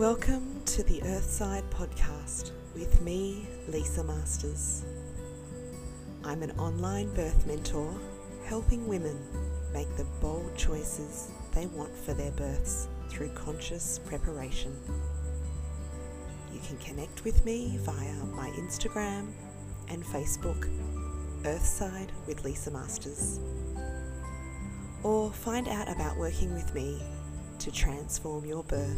Welcome to the Earthside podcast with me, Lisa Masters. I'm an online birth mentor helping women make the bold choices they want for their births through conscious preparation. You can connect with me via my Instagram and Facebook, Earthside with Lisa Masters. Or find out about working with me to transform your birth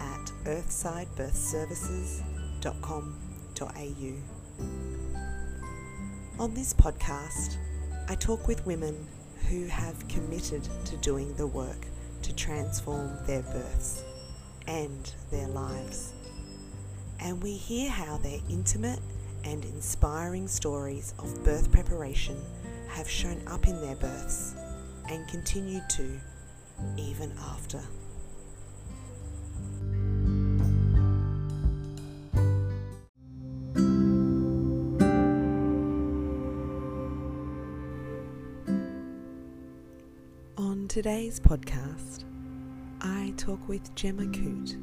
at earthsidebirthservices.com.au. On this podcast, I talk with women who have committed to doing the work to transform their births and their lives. And we hear how their intimate and inspiring stories of birth preparation have shown up in their births and continued to even after. Today's podcast, I talk with Gemma Coote.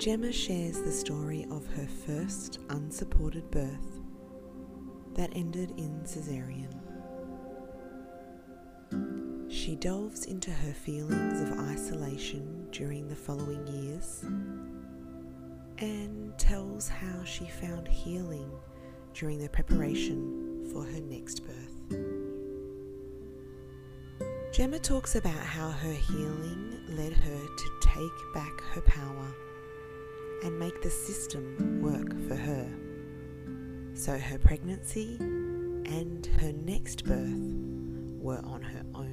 Gemma shares the story of her first unsupported birth that ended in caesarean. She delves into her feelings of isolation during the following years and tells how she found healing during the preparation for her next birth. Gemma talks about how her healing led her to take back her power and make the system work for her. So her pregnancy and her next birth were on her own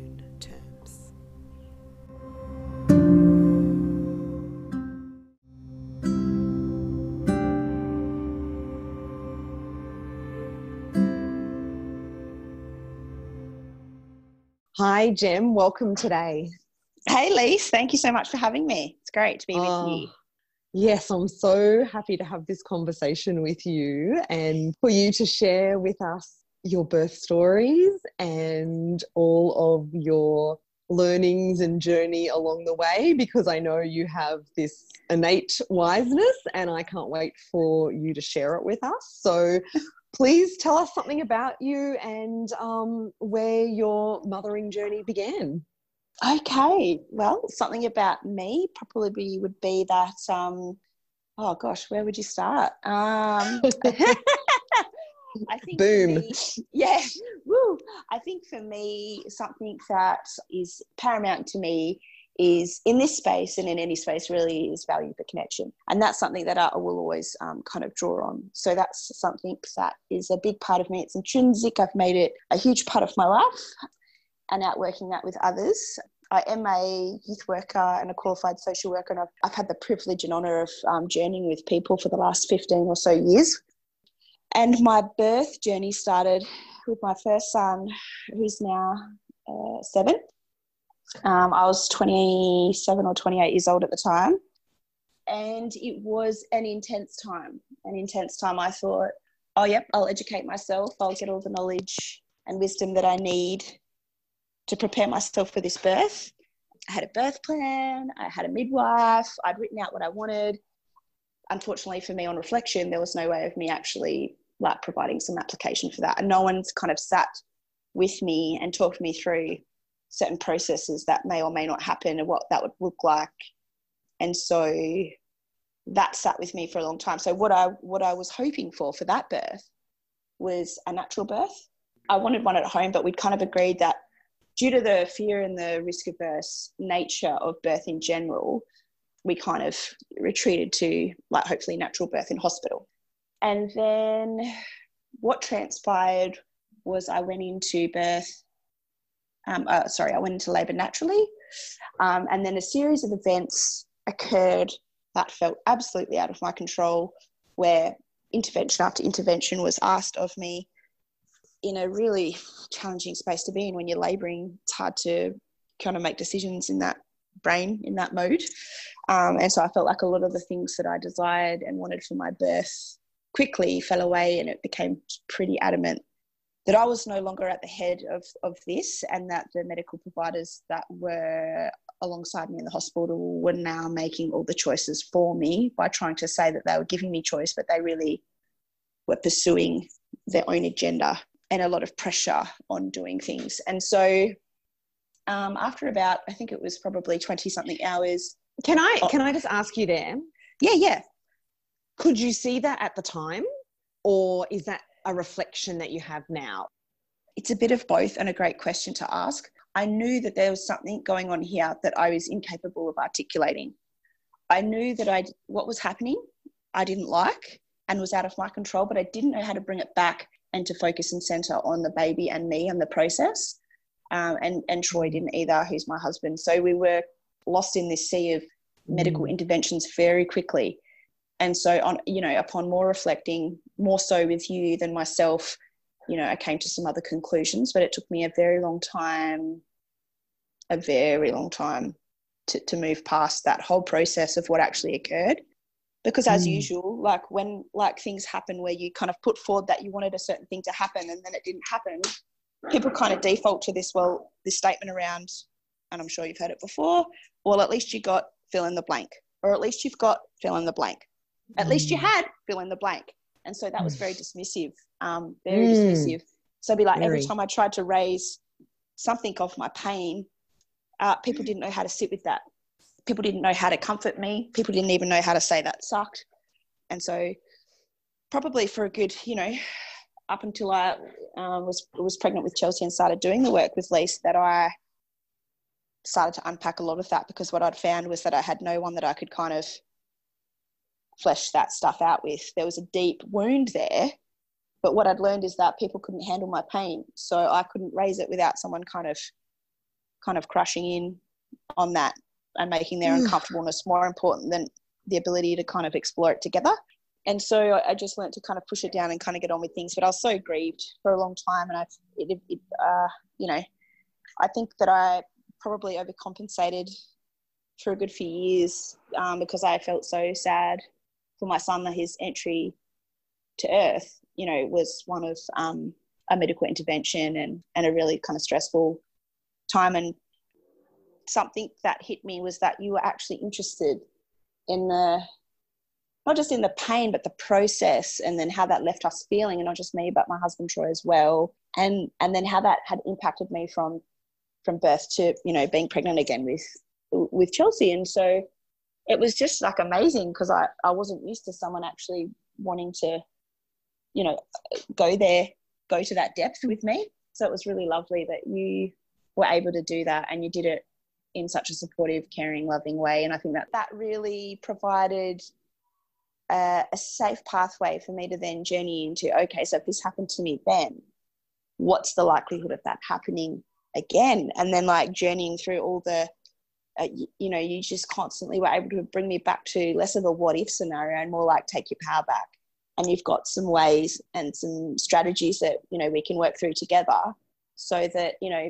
Hi, Gem. Welcome today. Hey, Lise. Thank you so much for having me. It's great to be with Oh, you. Yes, I'm so happy to have this conversation with you and for you to share with us your birth stories and all of your learnings and journey along the way because I know you have this innate wiseness and I can't wait for you to share it with us. So please tell us something about you and um, where your mothering journey began. Okay. Well, something about me probably would be that. Um, oh gosh, where would you start? Um, I think Boom. me- yeah. Woo. I think for me, something that is paramount to me is in this space and in any space really is value for connection. And that's something that I will always um, kind of draw on. So that's something that is a big part of me. It's intrinsic. I've made it a huge part of my life and out working that with others. I am a youth worker and a qualified social worker, and I've, I've had the privilege and honour of um, journeying with people for the last 15 or so years. And my birth journey started with my first son, who's now uh, seven. Um, I was 27 or 28 years old at the time. And it was an intense time. An intense time. I thought, oh, yep, I'll educate myself. I'll get all the knowledge and wisdom that I need to prepare myself for this birth. I had a birth plan, I had a midwife, I'd written out what I wanted. Unfortunately for me on reflection, there was no way of me actually like providing some application for that. And no one's kind of sat with me and talked me through certain processes that may or may not happen and what that would look like. And so that sat with me for a long time. So what I what I was hoping for for that birth was a natural birth. I wanted one at home, but we'd kind of agreed that due to the fear and the risk averse nature of birth in general, we kind of retreated to like hopefully natural birth in hospital. And then what transpired was I went into birth. Um, uh, sorry, I went into labour naturally, um, and then a series of events occurred that felt absolutely out of my control, where intervention after intervention was asked of me in a really challenging space to be in when you're labouring. It's hard to kind of make decisions in that brain, in that mode. Um, and so I felt like a lot of the things that I desired and wanted for my birth quickly fell away, and it became pretty adamant that I was no longer at the head of, of this and that the medical providers that were alongside me in the hospital were now making all the choices for me by trying to say that they were giving me choice, but they really were pursuing their own agenda and a lot of pressure on doing things. And so um, after about, I think it was probably 20 something hours. Can I, oh, can I just ask you there? Yeah, yeah. Could you see that at the time? Or is that a reflection that you have now? It's a bit of both and a great question to ask. I knew that there was something going on here that I was incapable of articulating. I knew that I what was happening I didn't like and was out of my control, but I didn't know how to bring it back and to focus and center on the baby and me and the process. Um, and and Troy didn't either, who's my husband. So we were lost in this sea of medical mm. interventions very quickly. And so on, you know, upon more reflecting, more so with you than myself, you know, I came to some other conclusions. But it took me a very long time, a very long time to, to move past that whole process of what actually occurred because as mm. usual like when like things happen where you kind of put forward that you wanted a certain thing to happen and then it didn't happen people kind of default to this well this statement around and i'm sure you've heard it before well at least you got fill in the blank or at least you've got fill in the blank at least you mm. had fill in the blank and so that was very dismissive um, very mm. dismissive so be like very. every time i tried to raise something of my pain uh, people didn't know how to sit with that people didn't know how to comfort me. People didn't even know how to say that sucked. And so, probably for a good, you know, up until I um, was was pregnant with Chelsea and started doing the work with Lise, that I started to unpack a lot of that because what I'd found was that I had no one that I could kind of flesh that stuff out with. There was a deep wound there, but what I'd learned is that people couldn't handle my pain, so I couldn't raise it without someone kind of kind of crushing in on that and making their mm. uncomfortableness more important than the ability to kind of explore it together. And so I just learned to kind of push it down and kind of get on with things. But I was so grieved for a long time, and I, it, it, uh, you know, I think that I probably overcompensated for a good few years um, because I felt so sad for my son that his entry to Earth, you know, was one of um, a medical intervention and and a really kind of stressful time. And something that hit me was that you were actually interested in the not just in the pain but the process and then how that left us feeling and not just me but my husband troy as well and and then how that had impacted me from from birth to you know being pregnant again with with chelsea and so it was just like amazing because i i wasn't used to someone actually wanting to you know go there go to that depth with me so it was really lovely that you were able to do that and you did it in such a supportive, caring, loving way. And I think that that really provided a, a safe pathway for me to then journey into okay, so if this happened to me then, what's the likelihood of that happening again? And then like journeying through all the uh, you, you, know, you just constantly were able to bring me back to less of a what if scenario and more like take your power back. And you've got some ways and some strategies that, you know, we can work through together so that, you know,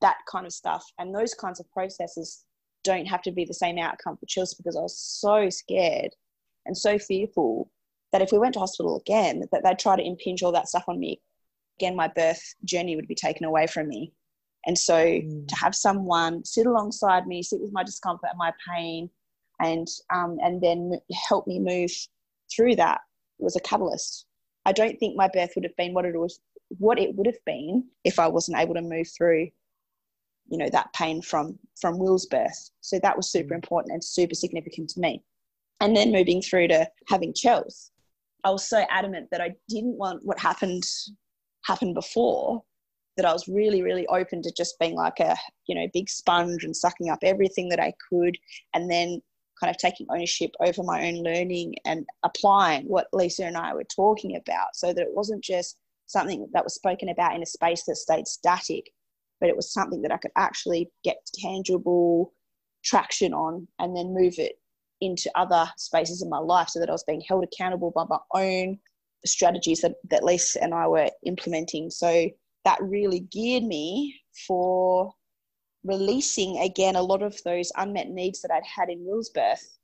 that kind of stuff and those kinds of processes don't have to be the same outcome for Chelsea because I was so scared and so fearful that if we went to hospital again, that they'd try to impinge all that stuff on me. Again, my birth journey would be taken away from me. And so mm. to have someone sit alongside me, sit with my discomfort and my pain, and um, and then help me move through that was a catalyst. I don't think my birth would have been what it was, what it would have been if I wasn't able to move through you know that pain from from will's birth so that was super mm. important and super significant to me and then moving through to having chels i was so adamant that i didn't want what happened happened before that i was really really open to just being like a you know big sponge and sucking up everything that i could and then kind of taking ownership over my own learning and applying what lisa and i were talking about so that it wasn't just something that was spoken about in a space that stayed static but it was something that I could actually get tangible traction on and then move it into other spaces in my life so that I was being held accountable by my own strategies that, that Lisa and I were implementing. So that really geared me for releasing again a lot of those unmet needs that I'd had in Will's birth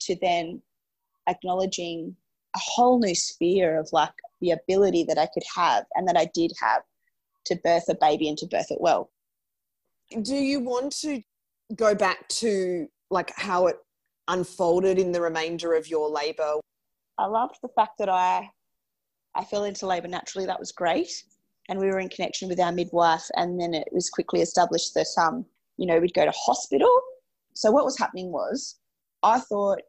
to then acknowledging a whole new sphere of like the ability that I could have and that I did have to birth a baby and to birth it well. Do you want to go back to like how it unfolded in the remainder of your labor? I loved the fact that I I fell into labor naturally. That was great. And we were in connection with our midwife. And then it was quickly established that, um, you know, we'd go to hospital. So what was happening was I thought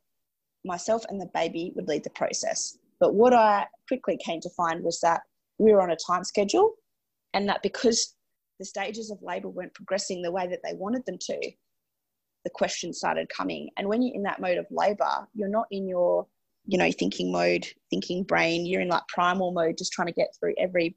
myself and the baby would lead the process. But what I quickly came to find was that we were on a time schedule and that because the stages of labor weren't progressing the way that they wanted them to, the questions started coming. And when you're in that mode of labor, you're not in your, you know, thinking mode, thinking brain. You're in like primal mode, just trying to get through every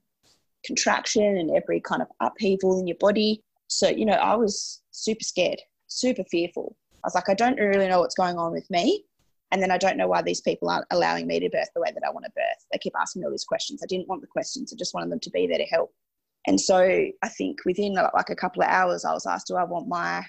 contraction and every kind of upheaval in your body. So, you know, I was super scared, super fearful. I was like, I don't really know what's going on with me. And then I don't know why these people aren't allowing me to birth the way that I want to birth. They keep asking me all these questions. I didn't want the questions. I just wanted them to be there to help. And so I think within like a couple of hours, I was asked, do I want my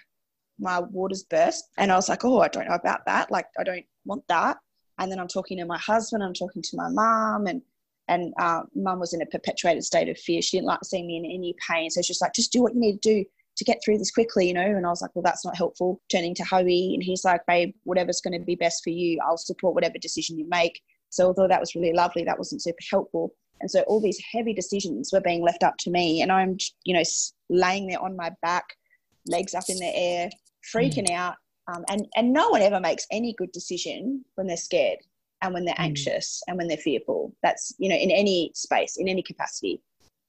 my waters burst? And I was like, oh, I don't know about that. Like, I don't want that. And then I'm talking to my husband, I'm talking to my mom, and and uh, mum was in a perpetuated state of fear. She didn't like seeing me in any pain. So she's like, just do what you need to do to get through this quickly, you know? And I was like, well, that's not helpful. Turning to Howie, and he's like, babe, whatever's going to be best for you, I'll support whatever decision you make. So although that was really lovely, that wasn't super helpful. And so all these heavy decisions were being left up to me, and I'm, you know, laying there on my back, legs up in the air, freaking mm. out. Um, and and no one ever makes any good decision when they're scared and when they're mm. anxious and when they're fearful. That's, you know, in any space, in any capacity.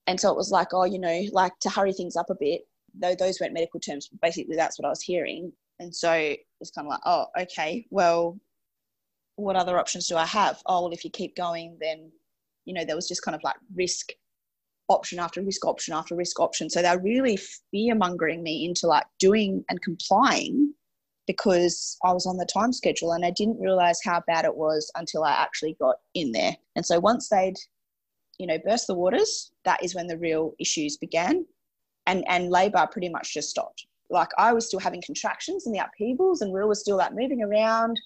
And so it was like, oh, you know, like to hurry things up a bit, though those weren't medical terms, basically that's what I was hearing. And so it's kind of like, oh, okay, well, what other options do I have? Oh, well, if you keep going, then, you know, there was just kind of like risk option after risk option after risk option. So they're really fear mongering me into like doing and complying because I was on the time schedule and I didn't realize how bad it was until I actually got in there. And so once they'd, you know, burst the waters, that is when the real issues began. And and labor pretty much just stopped. Like I was still having contractions and the upheavals and Will was still like moving around.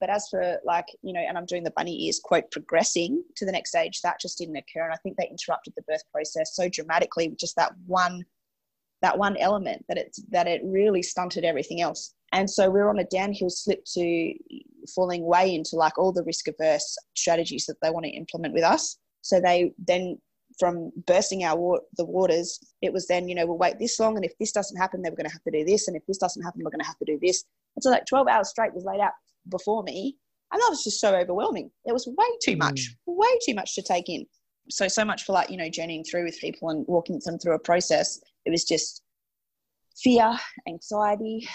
But as for like, you know, and I'm doing the bunny ears quote progressing to the next stage, that just didn't occur. And I think they interrupted the birth process so dramatically with just that one that one element that it's that it really stunted everything else and so we are on a downhill slip to falling way into like all the risk averse strategies that they want to implement with us. So they then from bursting our the waters, it was then, you know, we'll wait this long. And if this doesn't happen, then we're going to have to do this. And if this doesn't happen, we're going to have to do this. And so like 12 hours straight was laid out before me. And that was just so overwhelming. It was way too mm. much, way too much to take in. So, so much for like, you know, journeying through with people and walking them through a process. It was just fear, anxiety,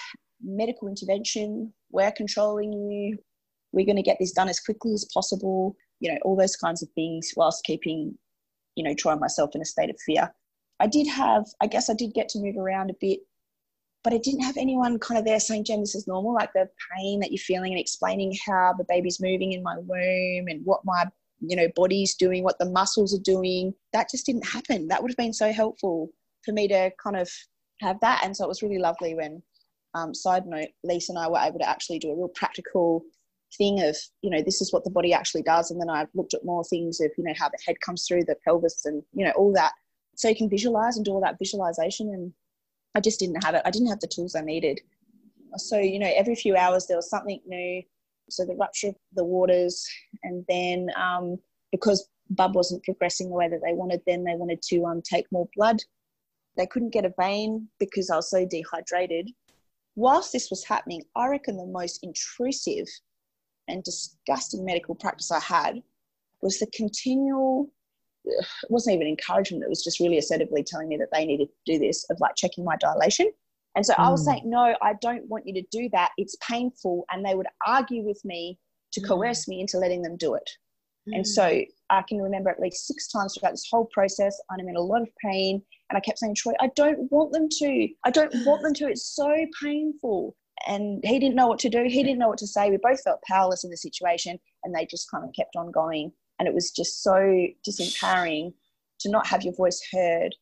medical intervention, we're controlling you, we're going to get this done as quickly as possible, you know, all those kinds of things whilst keeping, you know, Troy myself in a state of fear. I did have, I guess I did get to move around a bit, but I didn't have anyone kind of there saying, Jem, this is normal, like the pain that you're feeling and explaining how the baby's moving in my womb and what my, you know, body's doing, what the muscles are doing. That just didn't happen. That would have been so helpful for me to kind of have that. And so it was really lovely when um, side note, Lisa and I were able to actually do a real practical thing of, you know, this is what the body actually does. And then I looked at more things of, you know, how the head comes through the pelvis and, you know, all that. So you can visualize and do all that visualization. And I just didn't have it. I didn't have the tools I needed. So, you know, every few hours there was something new. So the rupture of the waters. And then um, because Bub wasn't progressing the way that they wanted, then they wanted to um, take more blood. They couldn't get a vein because I was so dehydrated whilst this was happening, I reckon the most intrusive and disgusting medical practice I had was the continual, it wasn't even encouragement, it was just really assertively telling me that they needed to do this, of like checking my dilation. And so mm. I was hmm. saying, no, I don't want you to do that. It's painful. And they would argue with me to mm. coerce me into letting them do it. Mm. And so I can remember at least six times throughout this whole process, I'm in a lot of pain. And I kept saying, Troy, I don't want them to. I don't want them to. It's so painful. And he didn't know what to do. He didn't know what to say. We both felt powerless in the situation. And they just kind of kept on going. And it was just so disempowering to not have your voice heard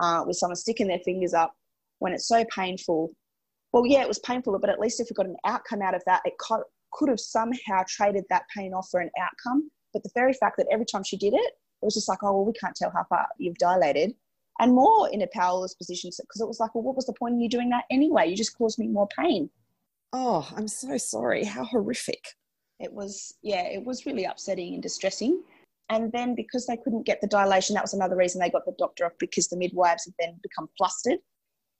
uh, with someone sticking their fingers up when it's so painful. Well, yeah, it was painful, but at least if we got an outcome out of that, it could have somehow traded that pain off for an outcome but the very fact that every time she did it, it was just like, oh, well, we can't tell how far you've dilated. and more in a powerless position because it was like, well, what was the point in you doing that anyway? You just caused me more pain. Oh, I'm so sorry. How horrific. It was, yeah, it was really upsetting and distressing. And then because they couldn't get the dilation, that was another reason they got the doctor off because the midwives had then become flustered.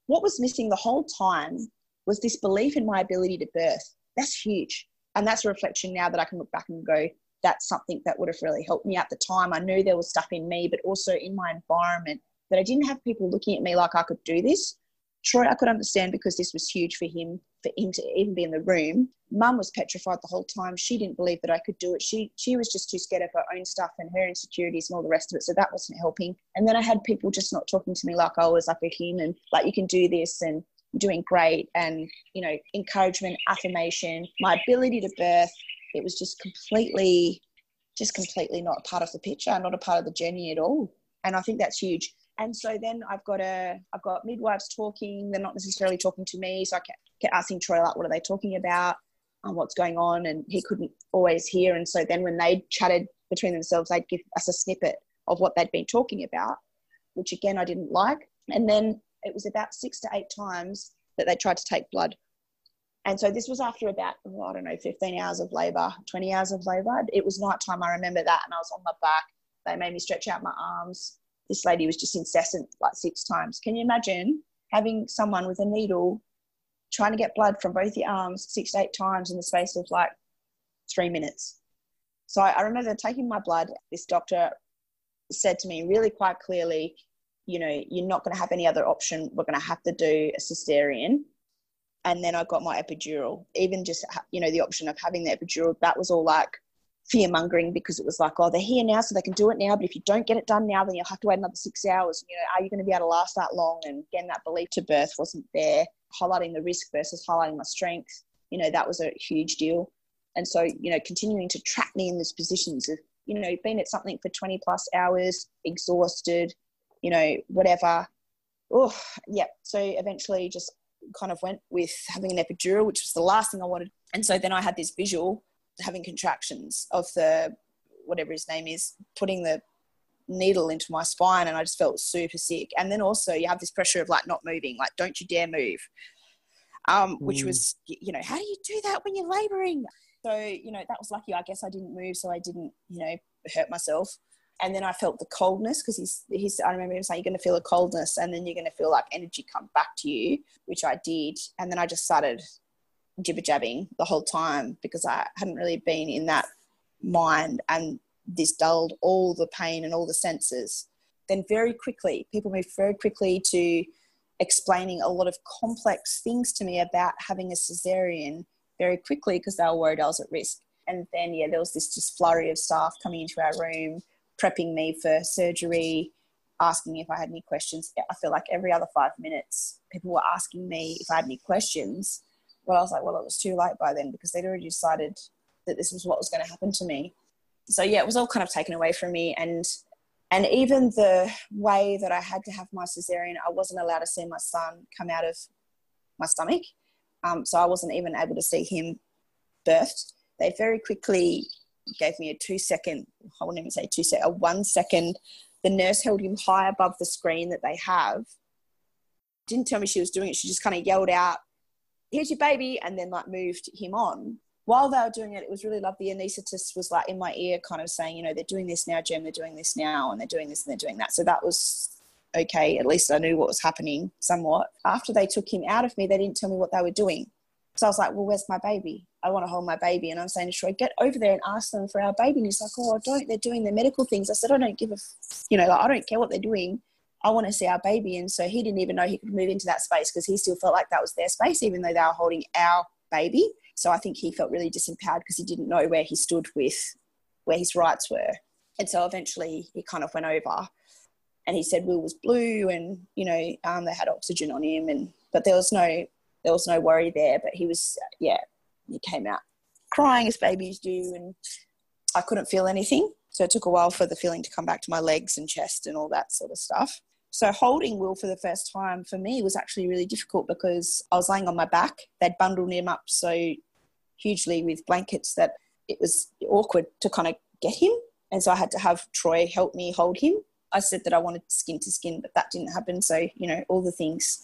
What was missing the whole time was this belief in my ability to birth. That's huge. And that's a reflection now that I can look back and go, that's something that would have really helped me at the time. I knew there was stuff in me, but also in my environment that I didn't have people looking at me like I could do this. Troy, I could understand because this was huge for him, for him to even be in the room. Mum was petrified the whole time. She didn't believe that I could do it. She she was just too scared of her own stuff and her insecurities and all the rest of it. So that wasn't helping. And then I had people just not talking to me like I was like a human, like you can do this and you're doing great and you know, encouragement, affirmation, my ability to birth. It was just completely just completely not part of the picture, not a part of the journey at all. And I think that's huge and so then I've got a I've got midwives talking. They're not necessarily talking to me, so I kept, asking Troy like, what are they talking about? and what's going on? And he couldn't always hear. And so then when they chatted between themselves, they'd give us a snippet of what they'd been talking about, which again I didn't like. And then it was about six to eight times that they tried to take blood. And so this was after about, I don't know, 15 hours of labor, 20 hours of labor. It was nighttime. I remember that. And I was on my back. They made me stretch out my arms this lady was just incessant like six times. Can you imagine having someone with a needle trying to get blood from both your arms six to eight times in the space of like three minutes? So I, I remember taking my blood. This doctor said to me really quite clearly, you know, you're not going to have any other option. We're going to have to do a cesarean. And then I got my epidural. Even just, you know, the option of having the epidural, that was all like, fear mongering because it was like, oh, they're here now, so they can do it now. But if you don't get it done now, then you'll have to wait another six hours. You know, are you going to be able to last that long? And again, that belief to birth wasn't there. Highlighting the risk versus highlighting my strength, you know, that was a huge deal. And so, you know, continuing to trap me in these positions of, you know, being at something for 20 plus hours, exhausted, you know, whatever. Oh, yeah. So eventually just kind of went with having an epidural, which was the last thing I wanted. And so then I had this visual having contractions of the whatever his name is putting the needle into my spine and I just felt super sick. And then also you have this pressure of like not moving, like don't you dare move. Um, which mm. was, you know, how do you do that when you're laboring? So, you know, that was lucky. I guess I didn't move, so I didn't, you know, hurt myself. And then I felt the coldness because he's, he's, I remember him saying, you're going to feel a coldness and then you're going to feel like energy come back to you, which I did. And then I just started jibber jabbing the whole time because I hadn't really been in that mind and this dulled all the pain and all the senses. Then, very quickly, people moved very quickly to explaining a lot of complex things to me about having a cesarean very quickly because they were worried I was at risk. And then, yeah, there was this just flurry of staff coming into our room, prepping me for surgery, asking me if I had any questions. I feel like every other five minutes, people were asking me if I had any questions. Well, I was like, well, it was too late by then because they'd already decided that this was what was going to happen to me. So yeah, it was all kind of taken away from me, and and even the way that I had to have my cesarean, I wasn't allowed to see my son come out of my stomach. Um, so I wasn't even able to see him birthed. They very quickly gave me a two second, I wouldn't even say two second, a one second. The nurse held him high above the screen that they have. Didn't tell me she was doing it. She just kind of yelled out, here's your baby, and then like moved him on. While they were doing it, it was really lovely. The anaesthetist was like in my ear, kind of saying, you know, they're doing this now, Jem, they're doing this now, and they're doing this and they're doing that. So that was okay. At least I knew what was happening somewhat. After they took him out of me, they didn't tell me what they were doing. So I was like, well, where's my baby? I want to hold my baby. And I'm saying to Troy, get over there and ask them for our baby. And he's like, oh, I don't. They're doing their medical things. I said, I don't give a, you know, like, I don't care what they're doing. I want to see our baby. And so he didn't even know he could move into that space because he still felt like that was their space, even though they were holding our baby. So I think he felt really disempowered because he didn't know where he stood with where his rights were. And so eventually he kind of went over and he said Will was blue and, you know, um, they had oxygen on him and but there was no there was no worry there. But he was yeah, he came out crying as babies do and I couldn't feel anything. So it took a while for the feeling to come back to my legs and chest and all that sort of stuff. So holding Will for the first time for me was actually really difficult because I was laying on my back. They'd bundled him up so hugely with blankets that it was awkward to kind of get him. And so I had to have Troy help me hold him. I said that I wanted skin to skin, but that didn't happen. So, you know, all the things.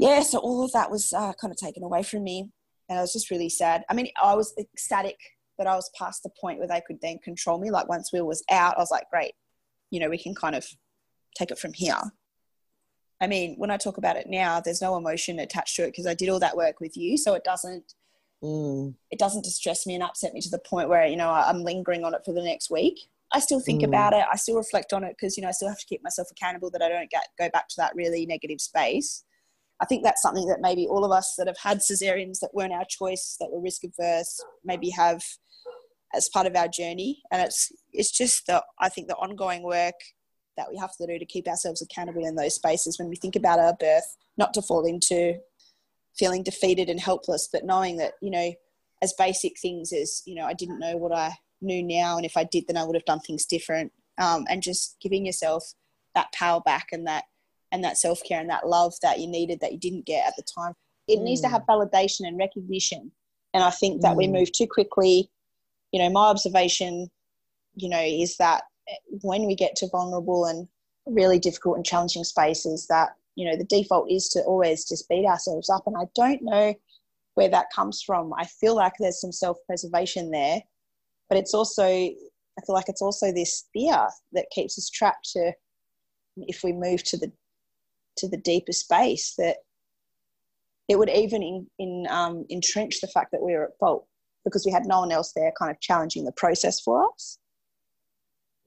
Yeah, so all of that was uh, kind of taken away from me. And I was just really sad. I mean, I was ecstatic that I was past the point where they could then control me. Like once Will was out, I was like, great, you know, we can kind of take it from here. I mean, when I talk about it now, there's no emotion attached to it because I did all that work with you. So it doesn't, mm. it doesn't distress me and upset me to the point where, you know, I'm lingering on it for the next week. I still think mm. about it. I still reflect on it because, you know, I still have to keep myself accountable that I don't get, go back to that really negative space. I think that's something that maybe all of us that have had cesareans that weren't our choice, that were risk averse, maybe have as part of our journey. And it's it's just the I think the ongoing work that we have to do to keep ourselves accountable in those spaces when we think about our birth, not to fall into feeling defeated and helpless, but knowing that, you know, as basic things as, you know, I didn't know what I knew now, and if I did, then I would have done things different. Um, and just giving yourself that power back and that and that self care and that love that you needed that you didn't get at the time. It mm. needs to have validation and recognition. And I think that mm. we move too quickly. You know, my observation, you know, is that when we get to vulnerable and really difficult and challenging spaces, that, you know, the default is to always just beat ourselves up. And I don't know where that comes from. I feel like there's some self preservation there, but it's also, I feel like it's also this fear that keeps us trapped to if we move to the to the deeper space that it would even in, in um, entrench the fact that we were at fault because we had no one else there kind of challenging the process for us.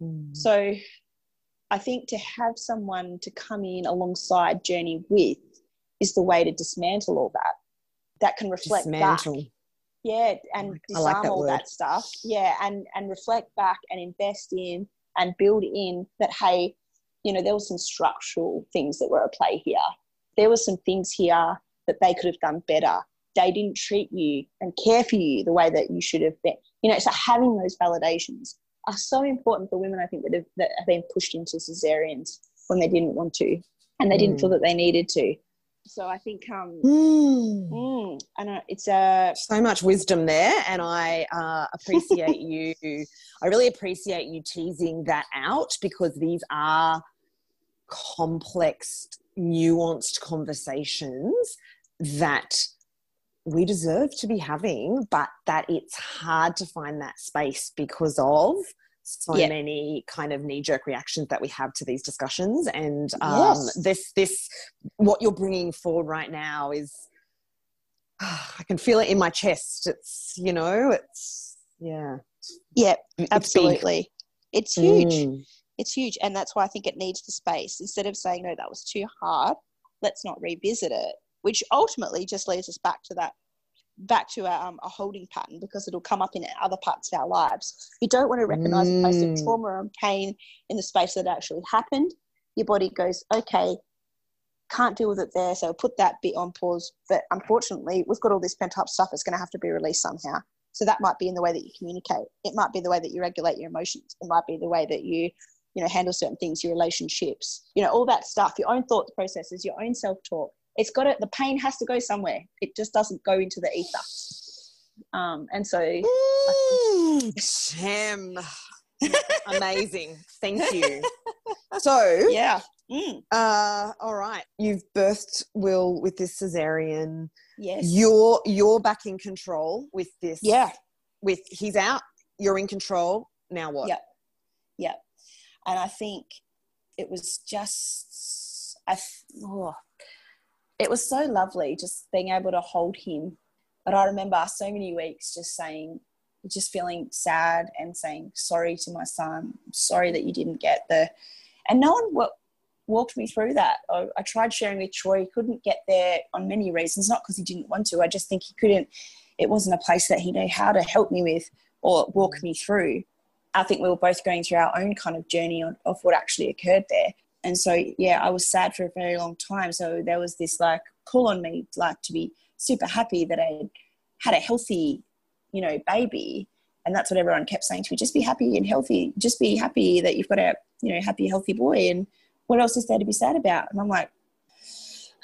Mm. So I think to have someone to come in alongside journey with is the way to dismantle all that. That can reflect dismantle. back. Yeah, and disarm like that all word. that stuff. Yeah, and and reflect back and invest in and build in that hey, you know, there were some structural things that were at play here. There were some things here that they could have done better. They didn't treat you and care for you the way that you should have been. You know, so having those validations are so important for women, I think, that have, that have been pushed into cesareans when they didn't want to and they mm. didn't feel that they needed to. So I think, um, mm. Mm, and uh, it's a uh, so much wisdom there, and I uh, appreciate you. I really appreciate you teasing that out because these are complex, nuanced conversations that we deserve to be having, but that it's hard to find that space because of so many kind of knee-jerk reactions that we have to these discussions. And um, yes. this this what you're bringing forward right now is i can feel it in my chest. It's you know it's yeah. Yeah absolutely. It's, it's huge. mm it's huge and that's why i think it needs the space. Instead of saying no that was too hard let's not revisit it which ultimately just leads us back to that back to a, um, a holding pattern because it'll come up in other parts of our lives. You don't want to recognize mm. a place of mm. trauma and pain in the space that actually happened. Your body goes okay can't deal with it there so put that bit on pause. But unfortunately we've got all this pent up stuff that's going to have to be released somehow. So that might be in the way that you communicate. It might be the way that you regulate your emotions. It might be the way that you you know handle certain things your relationships you know all that stuff your own thought processes your own self-talk. It's got it the pain has to go somewhere. It just doesn't go into the ether. Um, and so mm, amazing. Thank you. So yeah. Mm. uh, all right. You've birthed will with this cesarean. Yes. You're you're back in control with this. Yeah. With he's out. You're in control. Now what? Yep yep and I think it was just I oh, it was so lovely just being able to hold him. But I remember so many weeks just saying, just feeling sad and saying sorry to my son. sorry that you didn't get the, and no one w- walked me through that. I, I tried sharing with Troy. He couldn't get there on many reasons, not because he didn't want to. I just think he couldn't. It wasn't a place that he knew how to help me with or walk mm. me through. I think we were both going through our own kind of journey on, of what actually occurred there. And so, yeah, I was sad for a very long time. So there was this like pull on me, like to be super happy that I had a healthy, you know, baby. And that's what everyone kept saying to me: just be happy and healthy. Just be happy that you've got a, you know, happy, healthy boy. And what else is there to be sad about? And I'm like,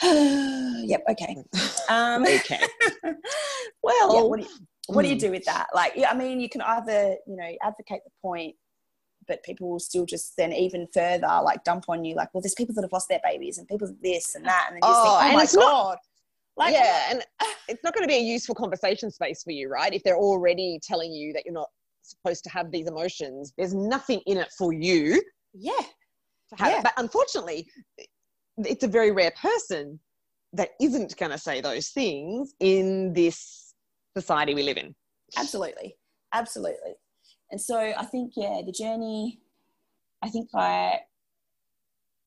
yep, okay. Um, okay. well, yeah, what, do you, do you mm. do with that? Like, I mean, you can either, you know, advocate the point but people will still just then even further like dump on you like well there's people that have lost their babies and people this and that and then you oh, think oh my god not, like yeah and it's not going to be a useful conversation space for you right if they're already telling you that you're not supposed to have these emotions there's nothing in it for you yeah yeah. but unfortunately it's a very rare person that isn't going to say those things in this society we live in. Absolutely. Absolutely. And so i think yeah the journey i think i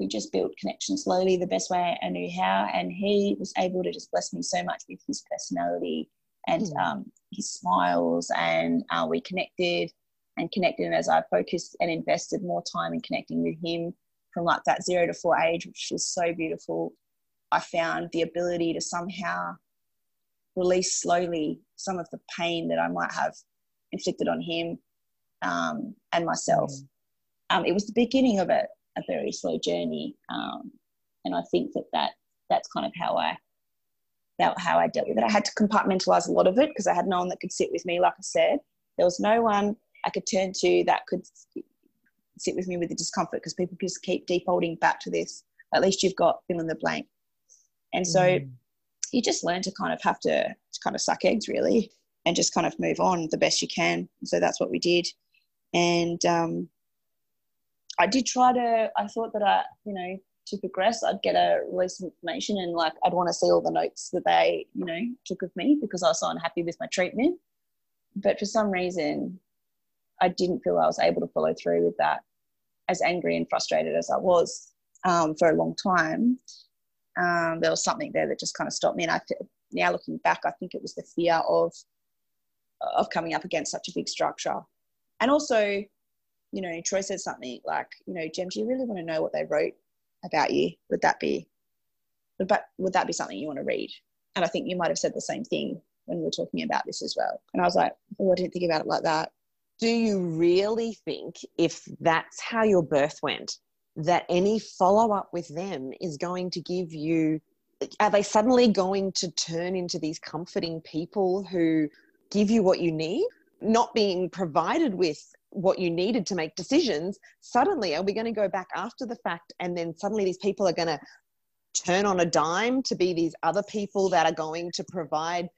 we just built connection slowly the best way i knew how and he was able to just bless me so much with his personality and mm. um, his smiles and uh, we connected and connected and as i focused and invested more time in connecting with him from like that zero to four age which was so beautiful i found the ability to somehow release slowly some of the pain that i might have inflicted on him um, and myself. Mm. Um, it was the beginning of a, a very slow journey, um, and I think that, that that's kind of how I that how I dealt with it. I had to compartmentalize a lot of it because I had no one that could sit with me. Like I said, there was no one I could turn to that could sit with me with the discomfort because people just keep defaulting back to this. At least you've got fill in the blank, and so mm. You just learn to kind of have to, to kind of suck eggs really and just kind of move on the best you can. So that's what we did. And um, I did try to, I thought that I, you know, to progress, I'd get a release of information and like I'd want to see all the notes that they, you know, took of me because I was so unhappy with my treatment. But for some reason, I didn't feel I was able to follow through with that. As angry and frustrated as I was um, for a long time, um, there was something there that just kind of stopped me. And I now looking back, I think it was the fear of of coming up against such a big structure. And also, you know, Troy said something like, you know, Jem, do you really want to know what they wrote about you? Would that be, would that, would that be something you want to read? And I think you might have said the same thing when we were talking about this as well. And I was like, oh, I didn't think about it like that. Do you really think if that's how your birth went, that any follow up with them is going to give you are they suddenly going to turn into these comforting people who give you what you need, not being provided with what you needed to make decisions, suddenly are we going to go back after the fact and then suddenly these people are going to turn on a dime to be these other people that are going to provide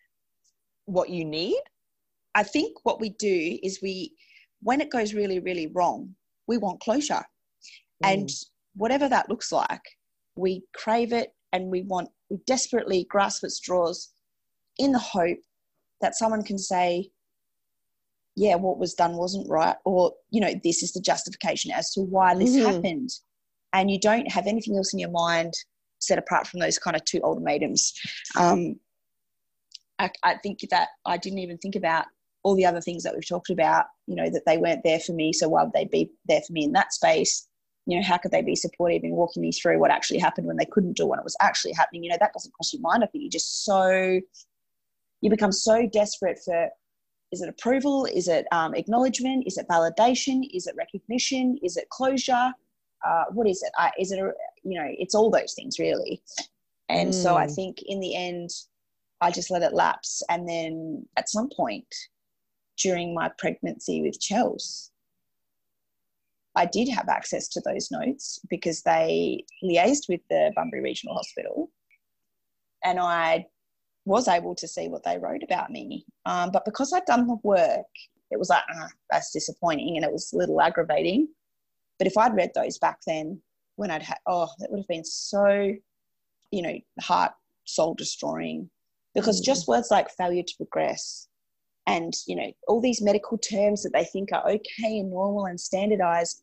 what you need? I think what we do is we, when it goes really, really wrong, we want closure. Mm. And whatever that looks like, we crave it and we want, we desperately grasp at straws in the hope that someone can say, yeah, what was done wasn't right, or, you know, this is the justification as to why this mm-hmm. happened. And you don't have anything else in your mind set apart from those kind of two ultimatums. Um, I, I think that I didn't even think about all the other things that we've talked about, you know, that they weren't there for me. So why would they be there for me in that space? You know, how could they be supportive in walking me through what actually happened when they couldn't do when it was actually happening? You know, that doesn't cross your mind. I think you're just so you become so desperate for is it approval is it um, acknowledgement is it validation is it recognition is it closure uh, what is it uh, is it a, you know it's all those things really and mm. so i mm. think in the end i just let it lapse and then at some point during my pregnancy with chels i did have access to those notes because they liaised with the bunbury regional hospital and i was able to see what they wrote about me. Um, but because I'd done the work, it was like, ah, that's disappointing and it was a little aggravating. But if I'd read those back then, when I'd had, oh, that would have been so, you know, heart, soul destroying. Because mm. just words like failure to progress and, you know, all these medical terms that they think are okay and normal and standardized,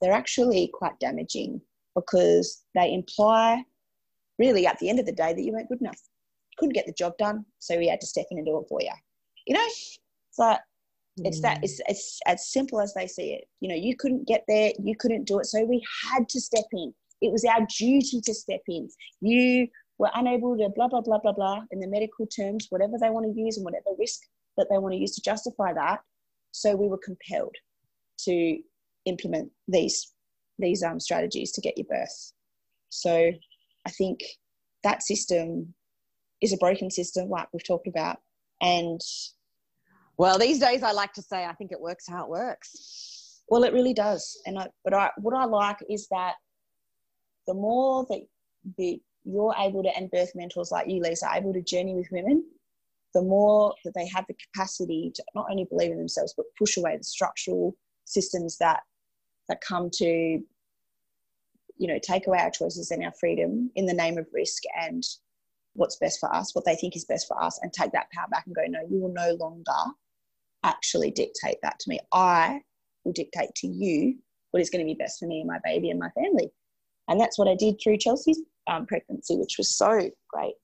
they're actually quite damaging because they imply, really, at the end of the day, that you weren't good enough couldn't get the job done, so we had to step in and do it for you. You know, it's like it's that mm. it's, it's as simple as they see it. You know, you couldn't get there, you couldn't do it, so we had to step in. It was our duty to step in. You were unable to blah blah blah blah blah in the medical terms, whatever they want to use and whatever risk that they want to use to justify that. So we were compelled to implement these these um, strategies to get your birth. So I think that system is a broken system, like we've talked about. And well, these days I like to say I think it works how it works. Well, it really does. And I, but I, what I like is that the more that, that you're able to, and birth mentors like you, Lisa, are able to journey with women, the more that they have the capacity to not only believe in themselves, but push away the structural systems that that come to, you know, take away our choices and our freedom in the name of risk and what's best for us, what they think is best for us, and take that power back and go, no, you will no longer actually dictate that to me. I will dictate to you what is going to be best for me and my baby and my family. And that's what I did through Chelsea's um, pregnancy, which was so great.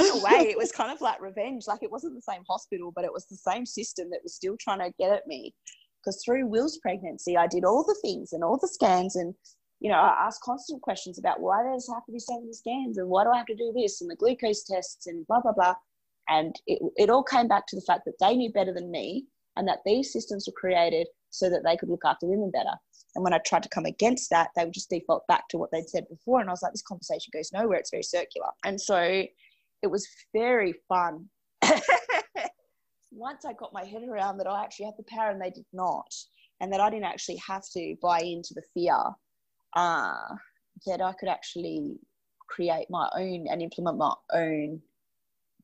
In a way, it was kind of like revenge. Like it wasn't the same hospital, but it was the same system that was still trying to get at me. Because through Will's pregnancy, I did all the things and all the scans, and you know, I asked constant questions about why does have to be so many scans and why do I have to do this and the glucose tests and blah blah blah. And it, it all came back to the fact that they knew better than me and that these systems were created so that they could look after women better. And when I tried to come against that, they would just default back to what they'd said before. And I was like, this conversation goes nowhere. It's very circular. And so it was very fun. Once I got my head around that I actually had the power and they did not, and that I didn't actually have to buy into the fear, uh, that I could actually create my own and implement my own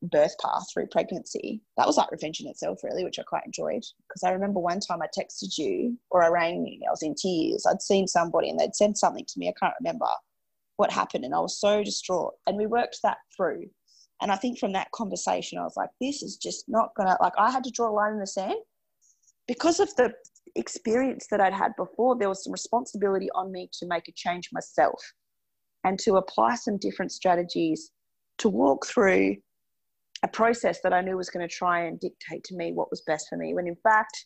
birth path through pregnancy. That was like revenge in itself, really, which I quite enjoyed. Because I remember one time I texted you or I rang you, I was in tears. I'd seen somebody and they'd sent something to me. I can't remember what happened. And I was so distraught. And we worked that through. And I think from that conversation, I was like, this is just not going to, like, I had to draw a line in the sand because of the experience that I'd had before. There was some responsibility on me to make a change myself and to apply some different strategies to walk through a process that I knew was going to try and dictate to me what was best for me, when in fact,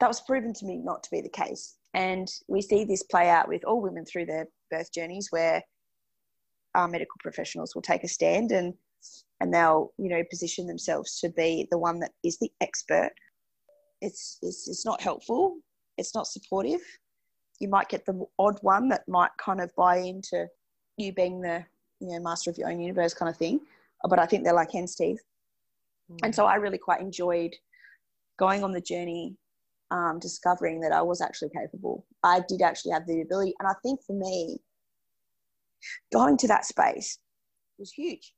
that was proven to me not to be the case. And we see this play out with all women through their birth journeys where our medical professionals will take a stand and and they'll you know position themselves to be the one that is the expert it's it's, it's not helpful it's not supportive you might get the odd one that might kind of buy into you being the you know master of your own universe kind of thing but I think they're like hen's teeth. Mm. And so I really quite enjoyed going on the journey, um, discovering that I was actually capable. I did actually have the ability. And I think for me, going to that space was huge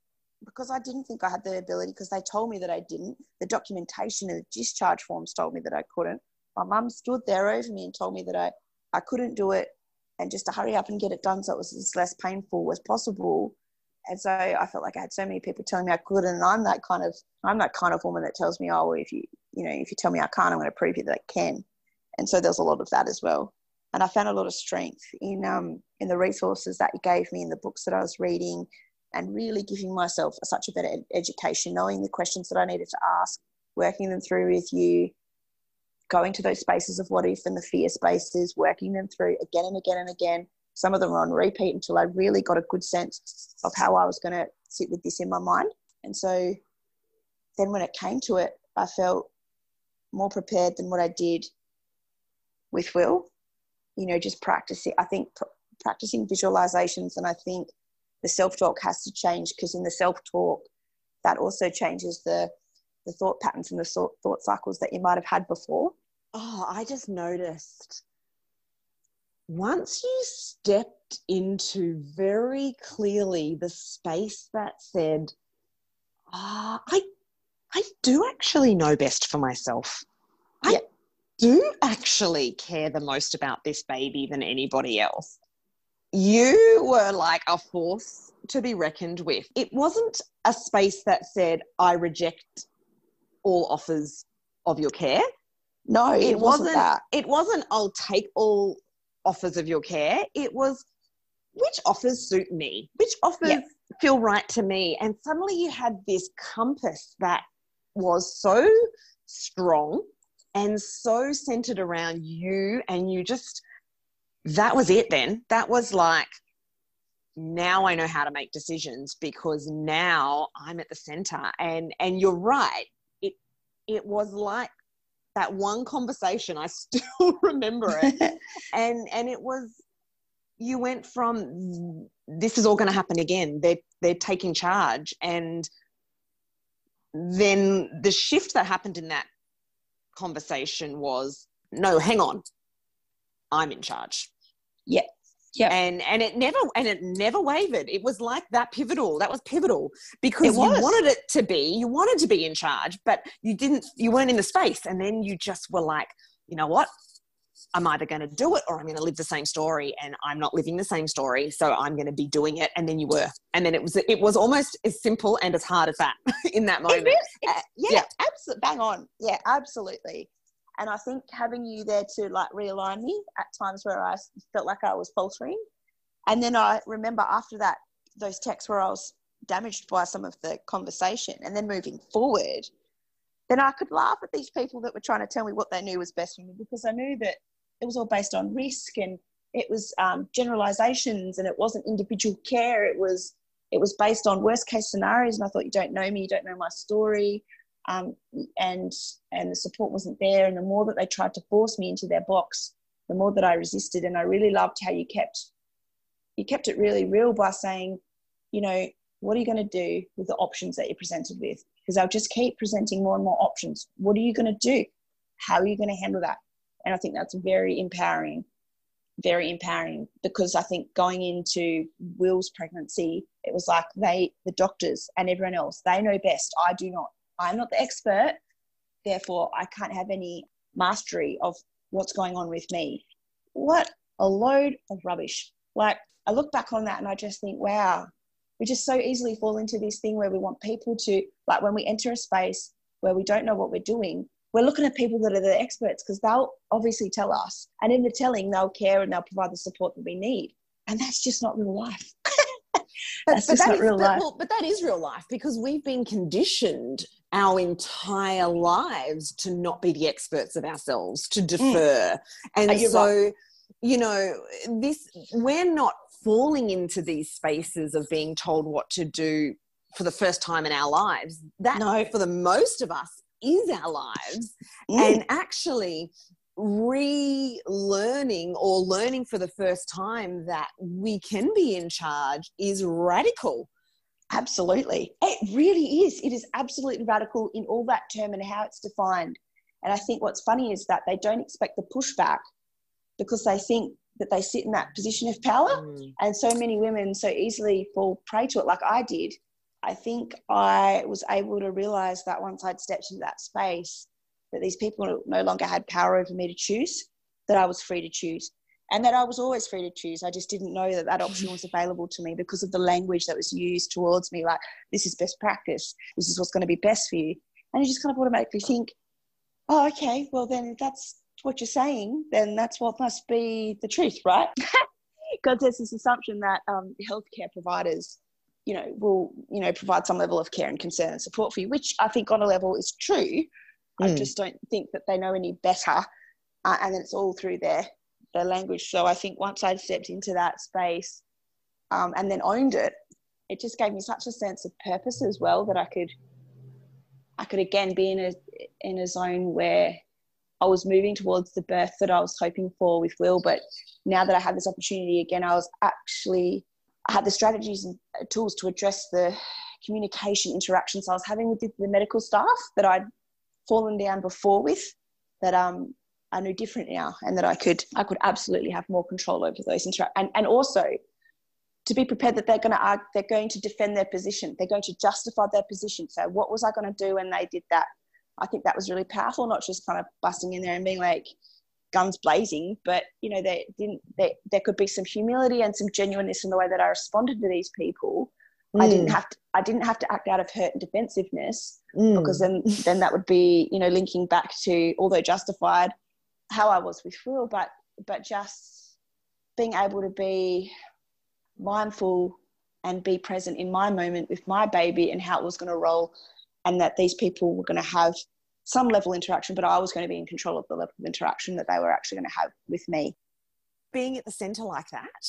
because I didn't think I had the ability because they told me that I didn't. The documentation and the discharge forms told me that I couldn't. My mum stood there over me and told me that I, I couldn't do it and just to hurry up and get it done so it was as less painful as possible and so I felt like I had so many people telling me I could, and I'm that kind of I'm that kind of woman that tells me, oh, well, if you you know if you tell me I can't, I'm going to prove you that I can. And so there's a lot of that as well. And I found a lot of strength in um, in the resources that you gave me in the books that I was reading, and really giving myself such a better ed- education, knowing the questions that I needed to ask, working them through with you, going to those spaces of what if and the fear spaces, working them through again and again and again some of them were on repeat until I really got a good sense of how I was going to sit with this in my mind. And so then when it came to it, I felt more prepared than what I did with Will. You know, just practicing, I think pr- practicing visualizations, and I think the self talk has to change because in the self talk, that also changes the the thought patterns and the thought cycles that you might have had before. Oh, I just noticed once you stepped into very clearly the space that said, ah, I, I do actually know best for myself. I do actually care the most about this baby than anybody else. You were like a force to be reckoned with. It wasn't a space that said, I reject all offers of your care. No, it, it wasn't, wasn't that. It wasn't, I'll take all offers of your care. It was which offers suit me, which offers yep. feel right to me. And suddenly you had this compass that was so strong and so centered around you. And you just, that was it then. That was like, now I know how to make decisions because now I'm at the center. And, and you're right. It, it was like that one conversation i still remember it and and it was you went from this is all going to happen again they're they're taking charge and then the shift that happened in that conversation was no, hang on, I'm in charge. Yeah. Yeah. And and it never and it never wavered. It was like that pivotal. That was pivotal because It you wanted it to be. You wanted to be in charge, but you didn't. You weren't in the space. And then you just were like, you know what? I'm either going to do it or I'm going to live the same story. And I'm not living the same story, so I'm going to be doing it. And then you were. And then it was. It was almost as simple and as hard as that in that It moment. really- Uh, yeah, yeah. absolutely. Bang on. Yeah, absolutely. And I think having you there to like realign me at times where I felt like I was faltering. And then I remember after that, those texts where I was damaged by some of the conversation and then moving forward, then I could laugh at these people that were trying to tell me what they knew was best for me because I knew that it was all based on risk and it was um, generalizations and it wasn't individual care. It was it was based on worst case scenarios and i thought you don't know me you don't know my story. Um, and and the support wasn't there and the more that they tried to force me into their box the more that i resisted. And i really loved how you kept you kept it really real by saying you know what are you going to do with the options that you're presented with? Because i'll just keep presenting more and more options. What are you going to do? How are you going to handle that and i think that's very empowering very empowering because I think going into Will's pregnancy, it was like they, the doctors and everyone else, they know best. I do not. I'm not the expert. Therefore, I can't have any mastery of what's going on with me. What a load of rubbish. Like, I look back on that and I just think, wow, we just so easily fall into this thing where we want people to, like, when we enter a space where we don't know what we're doing, we're looking at people that are the experts because they'll obviously tell us. And in the telling, they'll care and they'll provide the support that we need. And that's just not real life. That's just not is- real but- life. well, but that is real life because we've been conditioned our entire lives to not be the experts of ourselves, to defer. And Uh, you're so, you know, this we're not falling into these spaces of being told what to do for the first time in our lives. That No. for the most of us is our lives. Mm. And actually relearning or learning for the first time that we can be in charge is radical. Absolutely. It really is. It is absolutely radical in all that term and how it's defined. And I think what's funny is that they don't expect the pushback because they think that they sit in that position of power. Mm. And so many women so easily fall prey to it, like I did. I think I was able to realize that once I'd stepped into that space, that these people no longer had power over me to choose, that I was free to choose. And that I was always free to choose. I just didn't know that that option was available to me because of the language that was used towards me like, this is best practice, this is what's going to be best for you. And you just kind of automatically think, oh, okay, well, then that's what you're saying, then that's what must be the truth, right? because there's this assumption that um, healthcare providers, you know, will you know provide some level of care and concern and support for you, which I think on a level is true. I Mm. just don't think that they know any better, uh, and then it's all through their their language. So I think once I stepped into that space um, and then owned it, it just gave me such a sense of purpose as well that I could I could again be in a in a zone where I was moving towards the birth that I was hoping for with Will, but now that I had this opportunity again, I was actually had the strategies and tools to address the communication interactions I was having with the, the medical staff that I'd fallen down before with. That um I knew different now, and that I could I could absolutely have more control over those interactions and and also to be prepared that they're going to argue, they're going to defend their position, they're going to justify their position. So what was I going to do when they did that? I think that was really powerful, not just kind of busting in there and being like guns blazing, but you know, they didn't. They, there could be some humility and some genuineness in the way that I responded to these people. I didn't have to. I didn't have to act out of hurt and defensiveness Mm. because then then that would be you know linking back to although justified how I was with Will, but but just being able to be mindful and be present in my moment with my baby and how it was going to roll and that these people were going to have some level of interaction but i was going to be in control of the level of interaction that they were actually going to have with me. Being at the center like that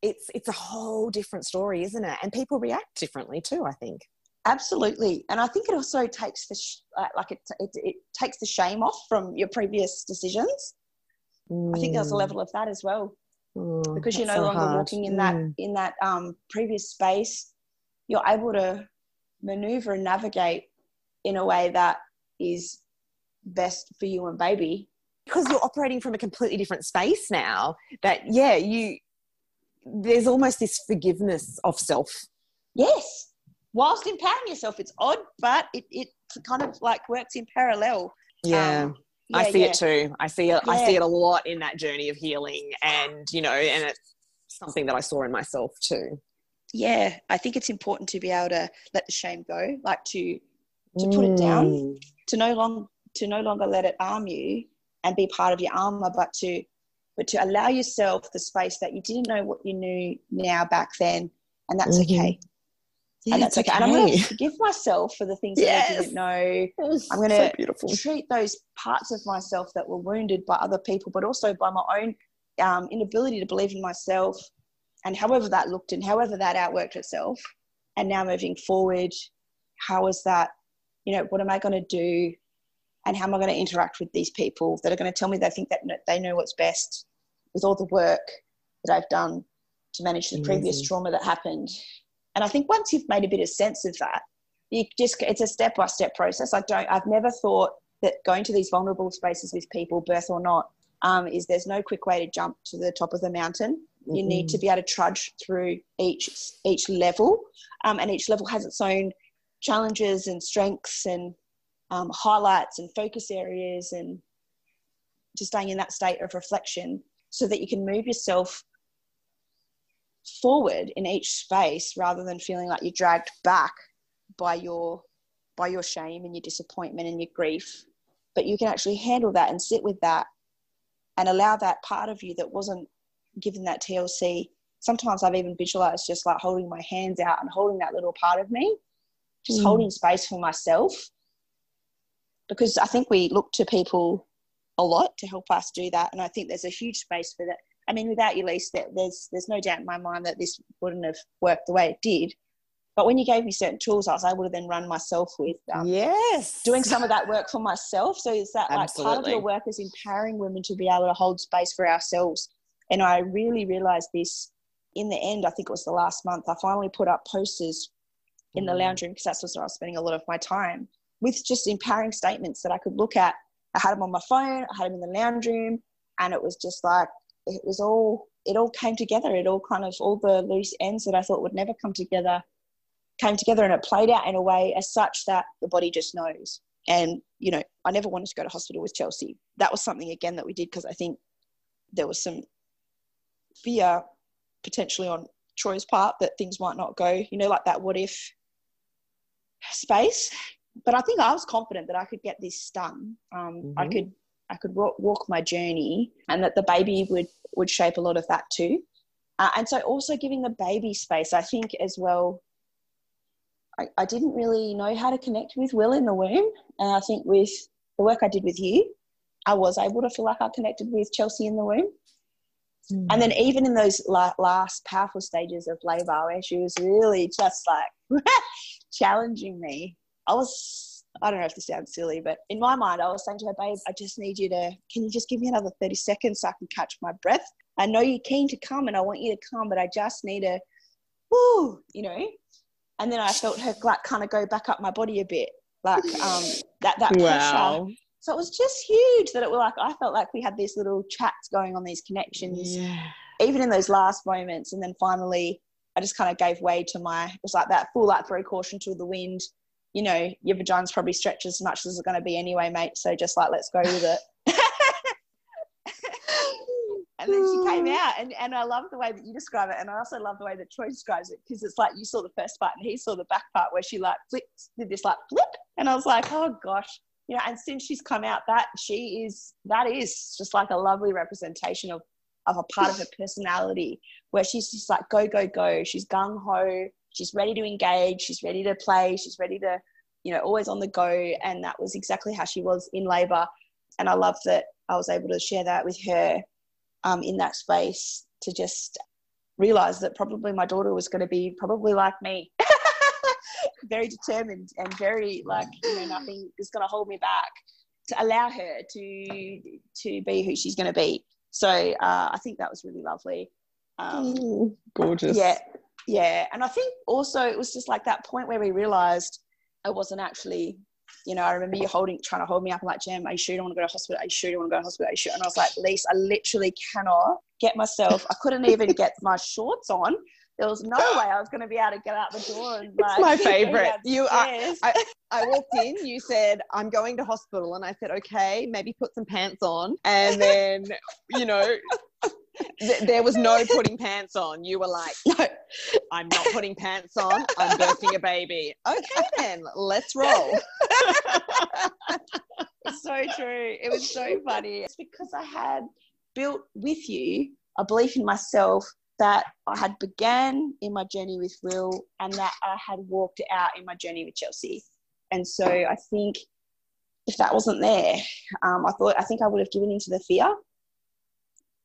it's it's a whole different story isn't it? And people react differently too i think. Absolutely. And i think it also takes the sh- like it, it, it takes the shame off from your previous decisions. I think there's a level of that as well. Mm, because you're no so longer hard. walking in that Mm. in that um, previous space. You're able to maneuver and navigate in a way that is best for you and baby because you're operating from a completely different space now that yeah you there's almost this forgiveness of self yes whilst empowering yourself it's odd but it, it kind of like works in parallel yeah um, yeah, I see yeah. it too. I see it. Yeah. I see it a lot in that journey of healing, and you know, and it's something that I saw in myself too. Yeah, I think it's important to be able to let the shame go, like to to put it down, mm. To no long to no longer let it arm you and be part of your armor, but to but to allow yourself the space that you didn't know what you knew now back then, and that's mm-hmm. okay. Yeah, and that's okay. okay. And I'm going to forgive myself for the things yes. that I didn't know. I'm going to so treat those parts of myself that were wounded by other people, but also by my own um, inability to believe in myself, and however that looked and however that outworked itself. And now moving forward, how is that? You know, what am I going to do? And how am I going to interact with these people that are going to tell me they think that they know what's best with all the work that I've done to manage the Amazing. previous trauma that happened? And I think once you've made a bit of sense of that, you just it's a step by step process. I don't I've never thought that going to these vulnerable spaces with people, birth or not, um, is there's no quick way to jump to the top of the mountain. Mm-hmm. You need to be able to trudge through each each level, um, and each level has its own challenges and strengths and um, highlights and focus areas, and just staying in that state of reflection so that you can move yourself forward in each space rather than feeling like you're dragged back by your by your shame and your disappointment and your grief. But you can actually handle that and sit with that and allow that part of you that wasn't given that TLC sometimes I've even visualized just like holding my hands out and holding that little part of me just mm. holding space for myself because I think we look to people a lot to help us do that and I think there's a huge space for that I mean, without you, Lise, there's there's no doubt in my mind that this wouldn't have worked the way it did. But when you gave me certain tools, I was able to then run myself with um, yes, doing some of that work for myself. So is that like part of your work is empowering women to be able to hold space for ourselves? And I really realized this in the end. I think it was the last month. I finally put up posters in the mm. lounge room because that's where I was spending a lot of my time with just empowering statements that I could look at. I had them on my phone. I had them in the lounge room, and it was just like it was all it all came together. It all kind of all the loose ends that I thought would never come together came together, and it played out in a way as such that the body just knows. And you know, I never wanted to go to hospital with Chelsea. That was something again that we did because I think there was some fear potentially on Troy's part that things might not go. You know, like that what if space. But I think I was confident that I could get this done. Um, mm-hmm. I could I could walk, walk my journey and that the baby would, would shape a lot of that too. Uh, and so also giving the baby space, I think as well, I, I didn't really know how to connect with Will in the womb. And I think with the work I did with you, I was able to feel like I connected with Chelsea in the womb. Mm. And then even in those la- last powerful stages of labour where she was really just like challenging me, I was I don't know if this sounds silly, but in my mind, I was saying to her, babe, I just need you to, can you just give me another 30 seconds so I can catch my breath? I know you're keen to come and I want you to come, but I just need to, whoo, you know? And then I felt her like kind of go back up my body a bit, like um, that, that pressure. Wow. So it was just huge that it was like, I felt like we had these little chats going on, these connections, yeah. even in those last moments. And then finally, I just kind of gave way to my, it was like that full like throw caution to the wind you know, your vagina's probably stretched as much as it's going to be anyway, mate. So just like, let's go with it. and then she came out, and, and I love the way that you describe it. And I also love the way that Troy describes it because it's like you saw the first part and he saw the back part where she like flipped, did this like flip. And I was like, oh gosh. You know, and since she's come out, that she is, that is just like a lovely representation of, of a part of her personality where she's just like, go, go, go. She's gung ho she's ready to engage. She's ready to play. She's ready to you know always on the go. And that was exactly how she was in labor. And i love that i was able to share that with her um, in that space to just realize that probably my daughter was going to be probably like me. Very determined and very like you know nothing is going to hold me back to allow her to to be who she's going to be so uh, i think that was really lovely um, Ooh, gorgeous yeah yeah and i think also it was just like that point where we realized i wasn't actually you know, I remember you holding, trying to hold me up. I'm like, Jem, are you sure you don't want to go to hospital? Are you sure you don't want to go to hospital? Are you sure? And I was like, Lise, I literally cannot get myself. I couldn't even get my shorts on. There was no way I was going to be able to get out the door. And like, it's my favorite. You are. I, I walked in. You said, "I'm going to hospital," and I said, "Okay, maybe put some pants on." And then, you know, th- there was no putting pants on. You were like, no. I'm not putting pants on. I'm birthing a baby. Okay, then let's roll. so true. It was so funny. It's because I had built with you a belief in myself that I had began in my journey with Will and that I had walked out in my journey with Chelsea. And so I think if that wasn't there, um, I thought I think I would have given into the fear.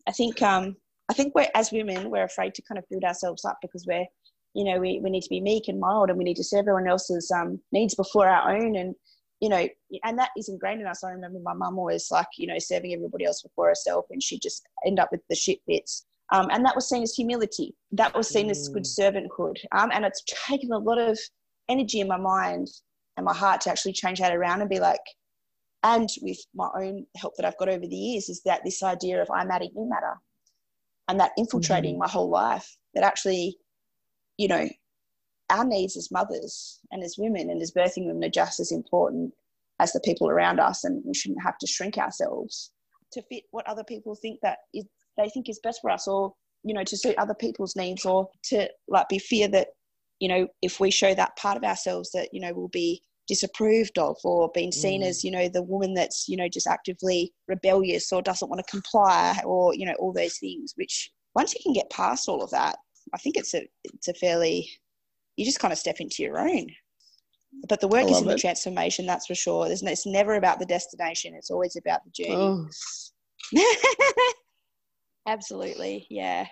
I think um, I think we're as women we're afraid to kind of build ourselves up because we're you know we, we need to be meek and mild and we need to serve everyone else's um, needs before our own and you know and that is ingrained in us. I remember my mum always like you know serving everybody else before herself and she just end up with the shit bits. Um, and that was seen as humility. That was seen mm. as good mm. servanthood. Um, and it's taken a lot of energy in my mind and my heart to actually change that around and be like, and with my own help that I've got over the years, is that this idea of I matter, you matter, and that infiltrating mm-hmm. my whole life, that actually, you know, our needs as mothers and as women and as birthing women are just as important as the people around us, and we shouldn't have to shrink ourselves to fit what other people think that is, they think is best for us, or you know, to suit other people's needs, or to like be fear that you know, if we show that part of ourselves that, you know, we'll be disapproved of or being seen mm. as, you know, the woman that's, you know, just actively rebellious or doesn't want to comply or, you know, all those things, which once you can get past all of that, I think it's a it's a fairly you just kind of step into your own. But the work is in it. the transformation, that's for sure. There's no, it's never about the destination. It's always about the journey. Oh. Absolutely, yeah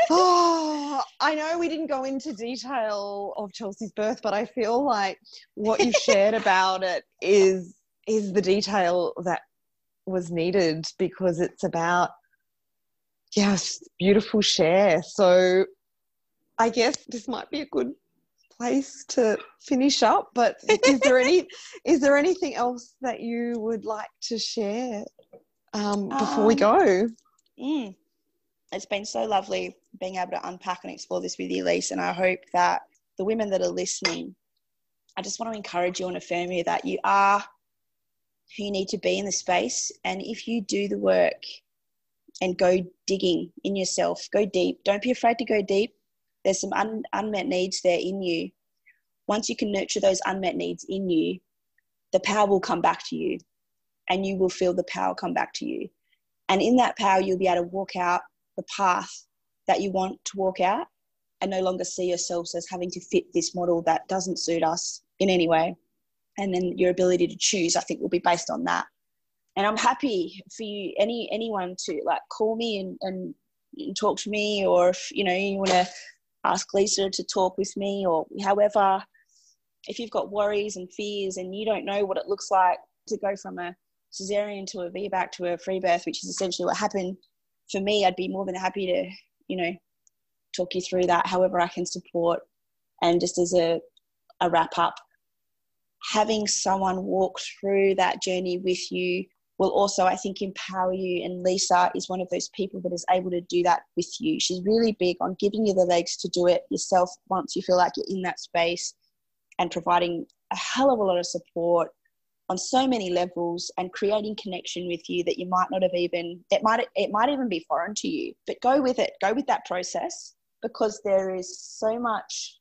oh, I know we didn't go into detail of Chelsea's birth, but I feel like what you shared about it is is the detail that was needed because it's about yes, beautiful share. So I guess this might be a good place to finish up. But is there any is there anything else that you would like to share um, before um, we go? Mm, it's been so lovely being able to unpack and explore this with you, Lise. And I hope that the women that are listening, I just want to encourage you and affirm you that you are who you need to be in the space. And if you do the work and go digging in yourself, go deep. Don't be afraid to go deep. There's some un- unmet needs there in you. Once you can nurture those unmet needs in you, the power will come back to you and you will feel the power come back to you. And in that power, you'll be able to walk out the path that you want to walk out and no longer see yourselves as having to fit this model that doesn't suit us in any way. And then your ability to choose, I think, will be based on that. And I'm happy for you, any anyone to like call me and, and, and talk to me, or if you know you want to ask Lisa to talk with me, or however. If you've got worries and fears and you don't know what it looks like to go from a cesarean to a VBAC to a free birth, which is essentially what happened for me, I'd be more than happy to, you know, talk you through that however I can support. And just as a, a wrap up, having someone walk through that journey with you will also, I think, empower you. And Lisa is one of those people that is able to do that with you. She's really big on giving you the legs to do it yourself once you feel like you're in that space and providing a hell of a lot of support on so many levels and creating connection with you that you might not have even it might it might even be foreign to you. But go with it. Go with that process because there is so much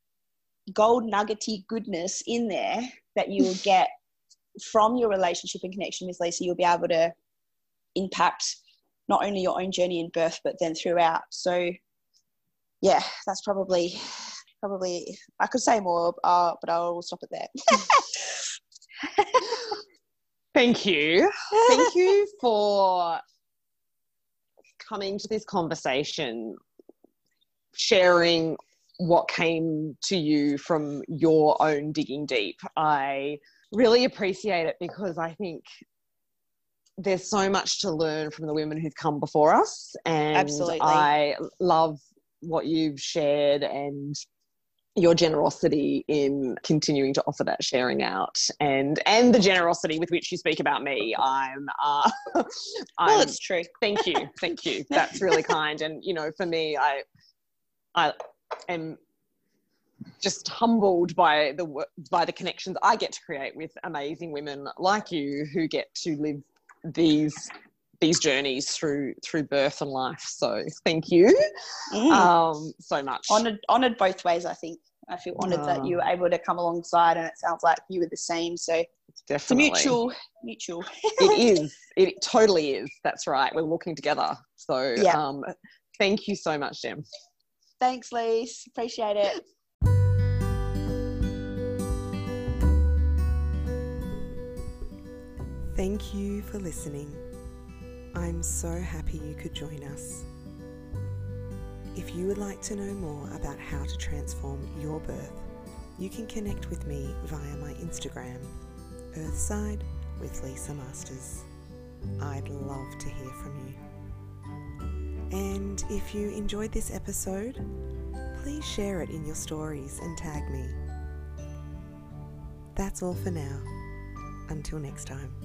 gold nuggety goodness in there that you will get from your relationship and connection with Lisa. You'll be able to impact not only your own journey in birth but then throughout. So yeah that's probably probably I could say more uh, but I'll stop it there Thank you. Thank you for coming to this conversation, sharing what came to you from your own digging deep. I really appreciate it because I think there's so much to learn from the women who've come before us. And Absolutely. I love what you've shared and your generosity in continuing to offer that sharing out and and the generosity with which you speak about me. I'm uh I'm, well it's true. thank you thank you. That's really kind. And you know for me i i am just humbled by the by the connections i get to create with amazing women like you who get to live these these journeys through through birth and life. So thank you mm. um, so much. Honored, honored both ways. I think I feel honored that you were able to come alongside, and it sounds like you were the same. So definitely it's mutual, mutual. it is. It totally is. That's right. We're walking together. So yeah. Um, thank you so much, Jem. Thanks, Lise. Appreciate it. Thank you for listening. I'm so happy you could join us. If you would like to know more about how to transform your birth, you can connect with me via my Instagram, Earthside with Lisa Masters. I'd love to hear from you. And if you enjoyed this episode, please share it in your stories and tag me. That's all for now. Until next time.